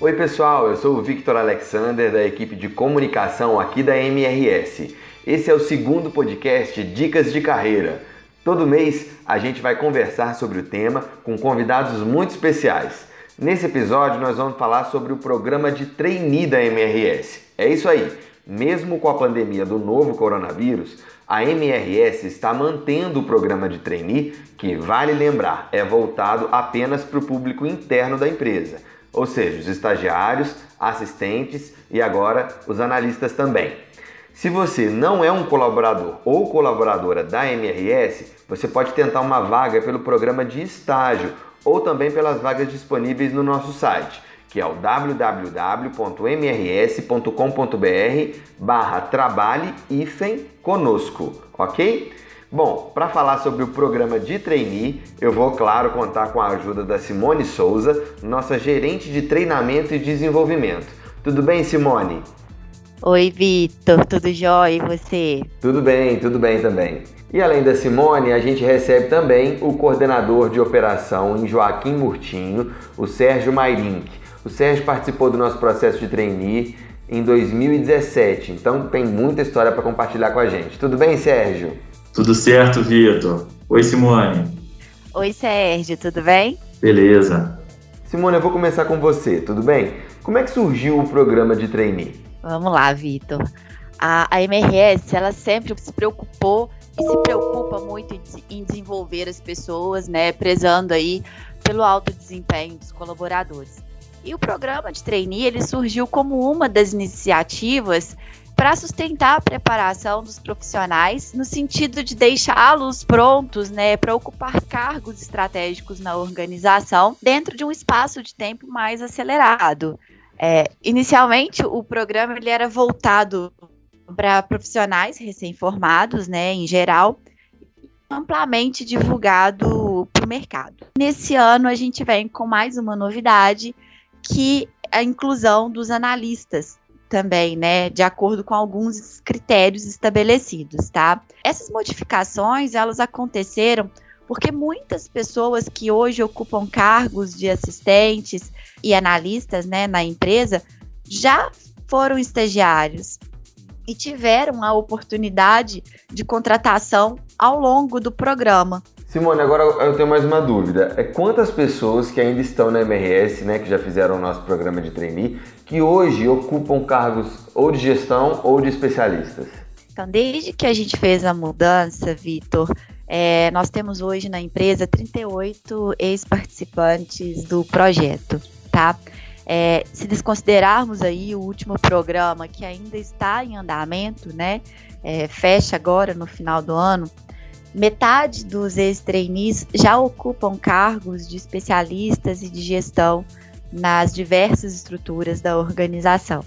Oi, pessoal, eu sou o Victor Alexander da equipe de comunicação aqui da MRS. Esse é o segundo podcast Dicas de Carreira. Todo mês a gente vai conversar sobre o tema com convidados muito especiais. Nesse episódio nós vamos falar sobre o programa de trainee da MRS. É isso aí. Mesmo com a pandemia do novo coronavírus, a MRS está mantendo o programa de trainee, que vale lembrar, é voltado apenas para o público interno da empresa ou seja, os estagiários, assistentes e agora os analistas também. Se você não é um colaborador ou colaboradora da MRS, você pode tentar uma vaga pelo programa de estágio ou também pelas vagas disponíveis no nosso site, que é o www.mrs.com.br barra trabalhe conosco, ok? Bom, para falar sobre o programa de trainee, eu vou, claro, contar com a ajuda da Simone Souza, nossa gerente de treinamento e desenvolvimento. Tudo bem, Simone? Oi, Vitor, tudo jóia e você? Tudo bem, tudo bem também. E além da Simone, a gente recebe também o coordenador de operação em Joaquim Murtinho, o Sérgio Mairink. O Sérgio participou do nosso processo de trainee em 2017, então tem muita história para compartilhar com a gente. Tudo bem, Sérgio? Tudo certo, Vitor? Oi, Simone. Oi, Sérgio, tudo bem? Beleza. Simone, eu vou começar com você, tudo bem? Como é que surgiu o programa de trainee? Vamos lá, Vitor. A, a MRS, ela sempre se preocupou e se preocupa muito em, em desenvolver as pessoas, né, prezando aí pelo alto desempenho dos colaboradores. E o programa de trainee, ele surgiu como uma das iniciativas para sustentar a preparação dos profissionais no sentido de deixá-los prontos, né, para ocupar cargos estratégicos na organização dentro de um espaço de tempo mais acelerado. É, inicialmente, o programa ele era voltado para profissionais recém-formados, né, em geral, amplamente divulgado para o mercado. Nesse ano, a gente vem com mais uma novidade, que é a inclusão dos analistas também, né, de acordo com alguns critérios estabelecidos, tá? Essas modificações, elas aconteceram porque muitas pessoas que hoje ocupam cargos de assistentes e analistas, né, na empresa, já foram estagiários e tiveram a oportunidade de contratação ao longo do programa. Simone, agora eu tenho mais uma dúvida. É quantas pessoas que ainda estão na MRS, né, que já fizeram o nosso programa de trainee, que hoje ocupam cargos ou de gestão ou de especialistas? Então, desde que a gente fez a mudança, Vitor, é, nós temos hoje na empresa 38 ex-participantes do projeto, tá? É, se desconsiderarmos aí o último programa que ainda está em andamento, né? É, fecha agora no final do ano, Metade dos ex-trainees já ocupam cargos de especialistas e de gestão nas diversas estruturas da organização.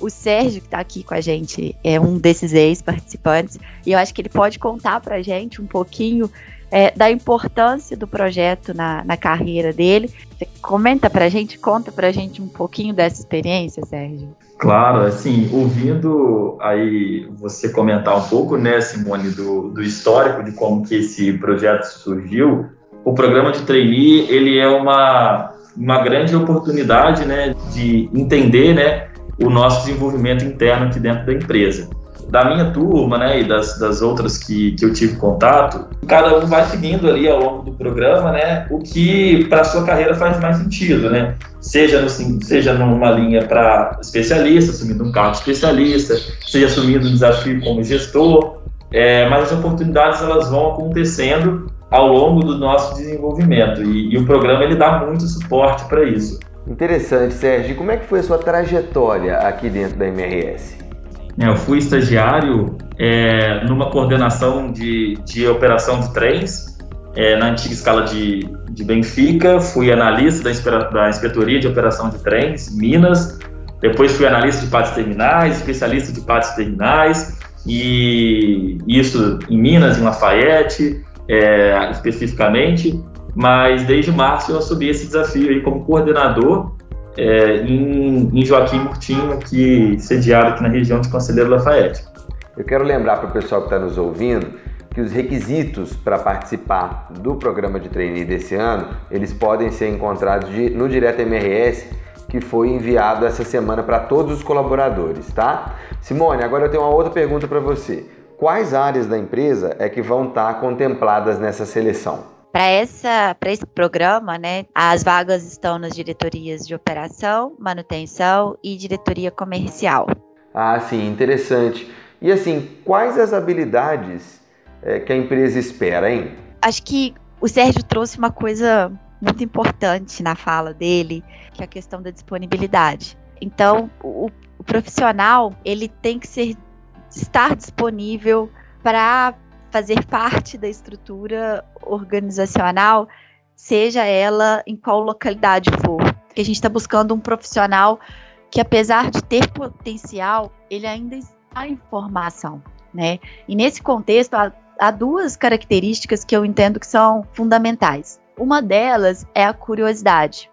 O Sérgio, que está aqui com a gente, é um desses ex-participantes, e eu acho que ele pode contar para a gente um pouquinho é, da importância do projeto na, na carreira dele. Você comenta para a gente, conta para a gente um pouquinho dessa experiência, Sérgio. Claro, assim, ouvindo aí você comentar um pouco, né, Simone, do, do histórico de como que esse projeto surgiu, o programa de trainee, ele é uma, uma grande oportunidade, né, de entender, né, o nosso desenvolvimento interno aqui dentro da empresa da minha turma, né, e das, das outras que, que eu tive contato, cada um vai seguindo ali ao longo do programa, né, o que para sua carreira faz mais sentido, né, seja, no, seja numa linha para especialista, assumindo um cargo de especialista, seja assumindo um desafio como gestor, é, mas as oportunidades elas vão acontecendo ao longo do nosso desenvolvimento e, e o programa ele dá muito suporte para isso. Interessante, Sérgio. Como é que foi a sua trajetória aqui dentro da MRS? Né, eu fui estagiário é, numa coordenação de, de operação de trens é, na antiga escala de, de Benfica, fui analista da, da inspetoria de operação de trens, Minas, depois fui analista de partes terminais, especialista de partes terminais, e isso em Minas, em Lafayette, é, especificamente, mas desde março eu assumi esse desafio aí como coordenador é, em, em, Joaquim Murtinho, aqui, sediado aqui na região de Conselheiro Lafayette. Eu quero lembrar para o pessoal que está nos ouvindo que os requisitos para participar do programa de trainee desse ano, eles podem ser encontrados de, no Direto MRS, que foi enviado essa semana para todos os colaboradores, tá? Simone, agora eu tenho uma outra pergunta para você. Quais áreas da empresa é que vão estar contempladas nessa seleção? Para essa para esse programa, né, as vagas estão nas diretorias de operação, manutenção e diretoria comercial. Ah, sim, interessante. E assim, quais as habilidades é, que a empresa espera, hein? Acho que o Sérgio trouxe uma coisa muito importante na fala dele, que é a questão da disponibilidade. Então, o, o profissional ele tem que ser estar disponível para fazer parte da estrutura organizacional, seja ela em qual localidade for. Que a gente está buscando um profissional que, apesar de ter potencial, ele ainda está em formação, né? E nesse contexto há, há duas características que eu entendo que são fundamentais. Uma delas é a curiosidade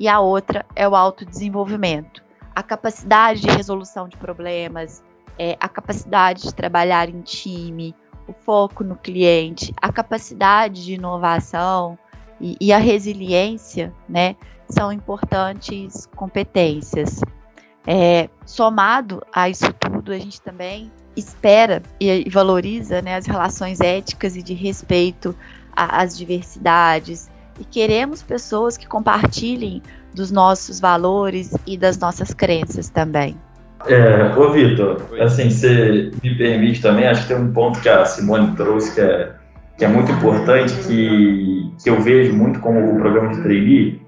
e a outra é o autodesenvolvimento. A capacidade de resolução de problemas, é, a capacidade de trabalhar em time, o foco no cliente, a capacidade de inovação e, e a resiliência, né, são importantes competências. É, somado a isso tudo, a gente também espera e, valoriza né, as relações éticas e de respeito às diversidades e queremos pessoas que compartilhem dos nossos valores e das nossas crenças também. É, ô Vitor, assim, você me permite também, acho que tem um ponto que a Simone trouxe que é, que é muito importante, que, que eu vejo muito como o programa de trainee,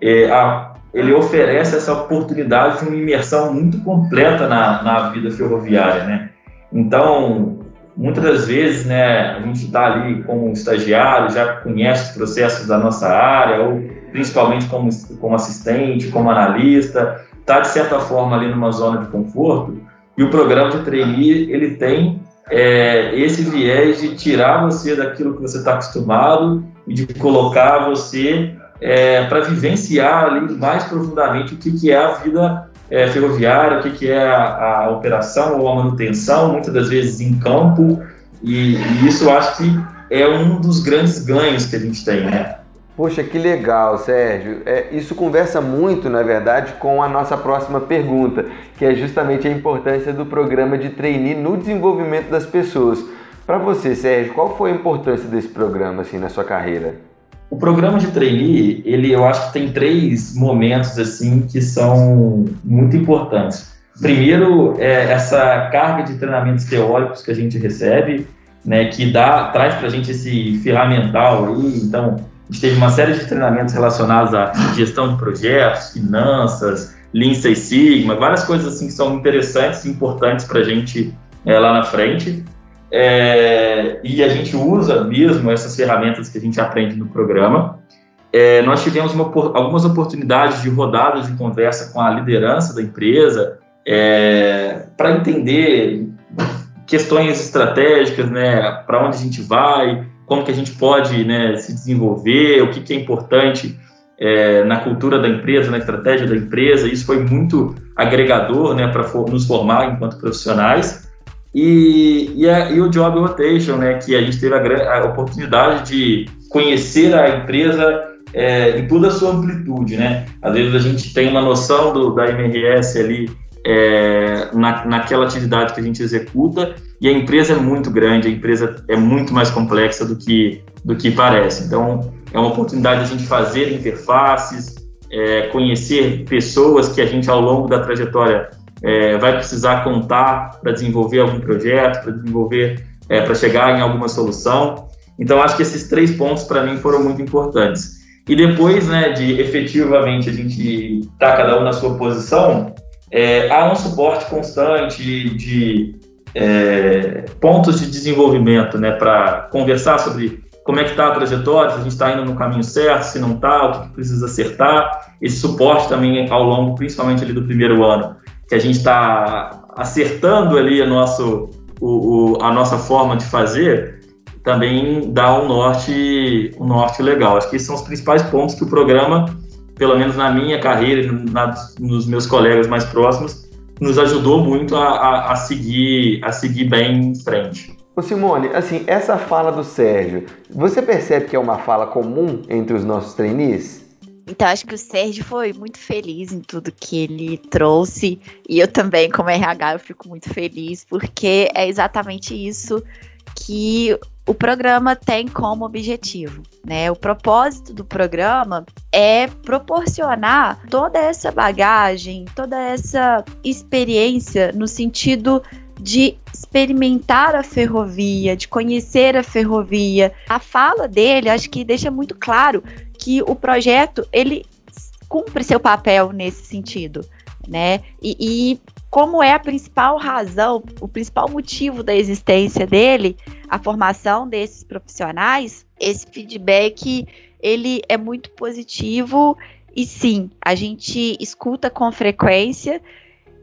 é a, ele oferece essa oportunidade de uma imersão muito completa na, na vida ferroviária, né? Então, muitas das vezes, né, a gente está ali como estagiário, já conhece os processos da nossa área, ou principalmente como, como assistente, como analista, está, de certa forma, ali numa zona de conforto, e o programa de trainee, ele tem é, esse viés de tirar você daquilo que você está acostumado e de colocar você é, para vivenciar ali mais profundamente o que, que é a vida é, ferroviária, o que, que é a, a, operação ou a manutenção, muitas das vezes em campo, e, e isso acho que é um dos grandes ganhos que a gente tem, né? Poxa, que legal, Sérgio. É, isso conversa muito, na verdade, com a nossa próxima pergunta, que é justamente a importância do programa de trainee no desenvolvimento das pessoas. Para você, Sérgio, qual foi a importância desse programa assim na sua carreira? O programa de trainee, ele eu acho que tem três momentos assim que são muito importantes. Primeiro, é essa carga de treinamentos teóricos que a gente recebe, né, que dá traz para a gente esse ferramental aí. Então, teve uma série de treinamentos relacionados à gestão de projetos, finanças, Lean Six Sigma, várias coisas assim que são interessantes e importantes para a gente é, lá na frente. É, e a gente usa mesmo essas ferramentas que a gente aprende no programa. É, nós tivemos uma, algumas oportunidades de rodadas de conversa com a liderança da empresa para entender questões estratégicas, né, para onde a gente vai, como que a gente pode né, se desenvolver, o que, que é importante é, na cultura da empresa, na estratégia da empresa. Isso foi muito agregador né, para for, nos formar enquanto profissionais. E, e, a, e, o Job Rotation, né, que a gente teve a, a oportunidade de conhecer a empresa é, em toda a sua amplitude. Né? Às vezes a gente tem uma noção do, da MRS ali é, na, naquela atividade que a gente executa e a empresa é muito grande, a empresa é muito mais complexa do que, do que parece. Então, é uma oportunidade de a gente fazer interfaces, é, conhecer pessoas que a gente, ao longo da trajetória, é, vai precisar contar para desenvolver algum projeto, para desenvolver, é, para chegar em alguma solução. Então, acho que esses três pontos, para mim, foram muito importantes. E depois, né, de efetivamente a gente estar tá cada um na sua posição, é, há um suporte constante de é, pontos de desenvolvimento, né, para conversar sobre como é que está a trajetória, se a gente está indo no caminho certo, se não está, o que, precisa acertar. Esse suporte também ao longo, principalmente ali do primeiro ano, que a gente está acertando ali a, nosso, o, o, a nossa forma de fazer, também dá um norte, um norte legal. Acho que esses são os principais pontos que o programa pelo menos na minha carreira, na, nos meus colegas mais próximos, nos ajudou muito a, a, a, seguir, a seguir bem em frente. Ô Simone, assim, essa fala do Sérgio, você percebe que é uma fala comum entre os nossos trainees? Então, acho que o Sérgio foi muito feliz em tudo que ele trouxe. E eu também, como RH, eu fico muito feliz, porque é exatamente isso que o programa tem como objetivo. Né? O propósito do programa é proporcionar toda essa bagagem, toda essa experiência no sentido de experimentar a ferrovia, de conhecer a ferrovia. A fala dele, acho que deixa muito claro que o projeto ele cumpre seu papel nesse sentido, né? E, e como é a principal razão, o principal motivo da existência dele, a formação desses profissionais, esse feedback ele é muito positivo e sim, a gente escuta com frequência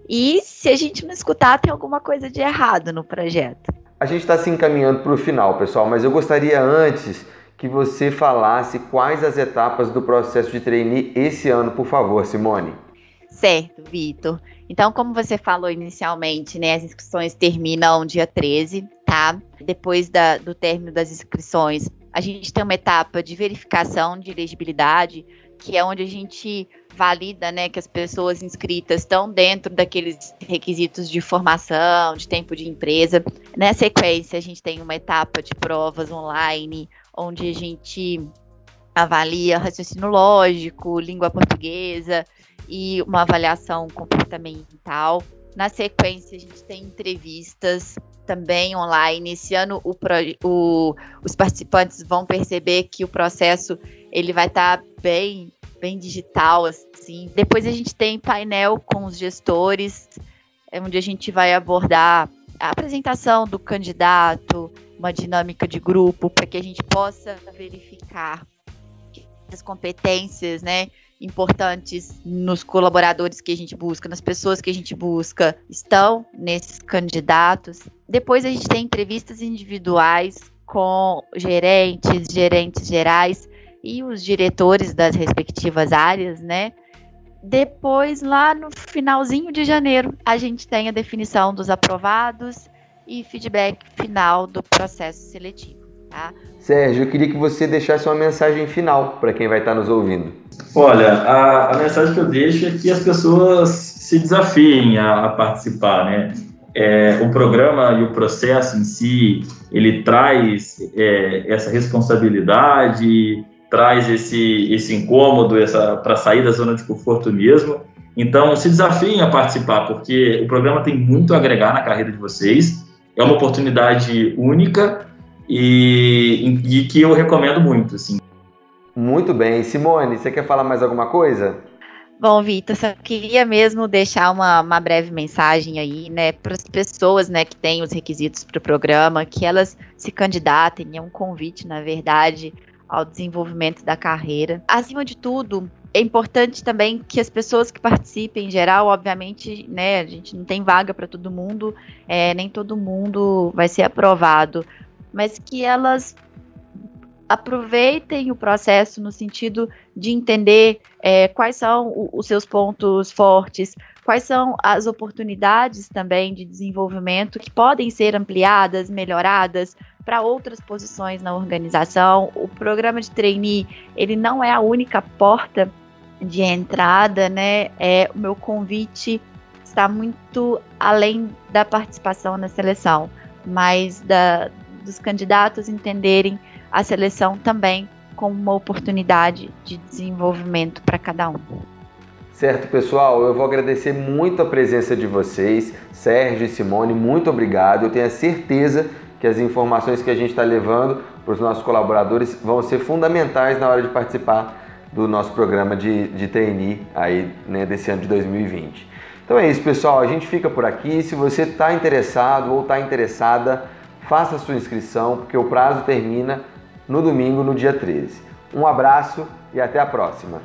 e se a gente não escutar, tem alguma coisa de errado no projeto. A gente está se encaminhando para o final, pessoal, mas eu gostaria antes que você falasse quais as etapas do processo de trainee esse ano, por favor, Simone. Certo, Vitor. Então, como você falou inicialmente, né, as inscrições terminam dia 13, tá? Depois da, do término das inscrições, a gente tem uma etapa de verificação de elegibilidade, que é onde a gente valida né, que as pessoas inscritas estão dentro daqueles requisitos de formação, de tempo de empresa. Na sequência, a gente tem uma etapa de provas online, onde a gente avalia raciocínio lógico, língua portuguesa e uma avaliação comportamental. Na sequência, a gente tem entrevistas também online. Esse ano, o, o, os participantes vão perceber que o processo ele vai estar tá bem bem digital, assim. Depois a gente tem painel com os gestores, onde a gente vai abordar a apresentação do candidato, uma dinâmica de grupo, para que a gente possa verificar as competências, né, importantes nos colaboradores que a gente busca, nas pessoas que a gente busca, estão nesses candidatos. Depois a gente tem entrevistas individuais com gerentes, gerentes gerais, e os diretores das respectivas áreas, né? Depois, lá no finalzinho de janeiro, a gente tem a definição dos aprovados e feedback final do processo seletivo. Tá? Sérgio, eu queria que você deixasse uma mensagem final para quem vai estar nos ouvindo. Olha, a, a, mensagem que eu deixo é que as pessoas se desafiem a, a participar, né? É, o programa e o processo em si, ele traz é, essa responsabilidade, traz esse, esse incômodo essa para sair da zona de conforto mesmo. Então, se desafiem a participar, porque o programa tem muito a agregar na carreira de vocês. É uma oportunidade única e, e que eu recomendo muito. Assim. Muito bem. Simone, você quer falar mais alguma coisa? Bom, Vitor, só queria mesmo deixar uma, uma breve mensagem aí, né, para as pessoas, né, que têm os requisitos para o programa, que elas se candidatem, é um convite, na verdade, ao desenvolvimento da carreira. Acima de tudo, é importante também que as pessoas que participem em geral, obviamente, né, a gente não tem vaga para todo mundo, é, nem todo mundo vai ser aprovado, mas que elas aproveitem o processo no sentido de entender é, quais são os seus pontos fortes, quais são as oportunidades também de desenvolvimento que podem ser ampliadas, melhoradas para outras posições na organização. O programa de trainee, ele não é a única porta de entrada, né? É o meu convite está muito além da participação na seleção, mas da, dos candidatos entenderem a seleção também como uma oportunidade de desenvolvimento para cada um. Certo, pessoal, eu vou agradecer muito a presença de vocês, Sérgio e Simone, muito obrigado. Eu tenho a certeza que as informações que a gente está levando para os nossos colaboradores vão ser fundamentais na hora de participar do nosso programa de, de trainee aí, né, desse ano de 2020. Então é isso, pessoal. A gente fica por aqui. Se você está interessado ou está interessada, faça sua inscrição, porque o prazo termina no domingo, no dia 13. Um abraço e até a próxima.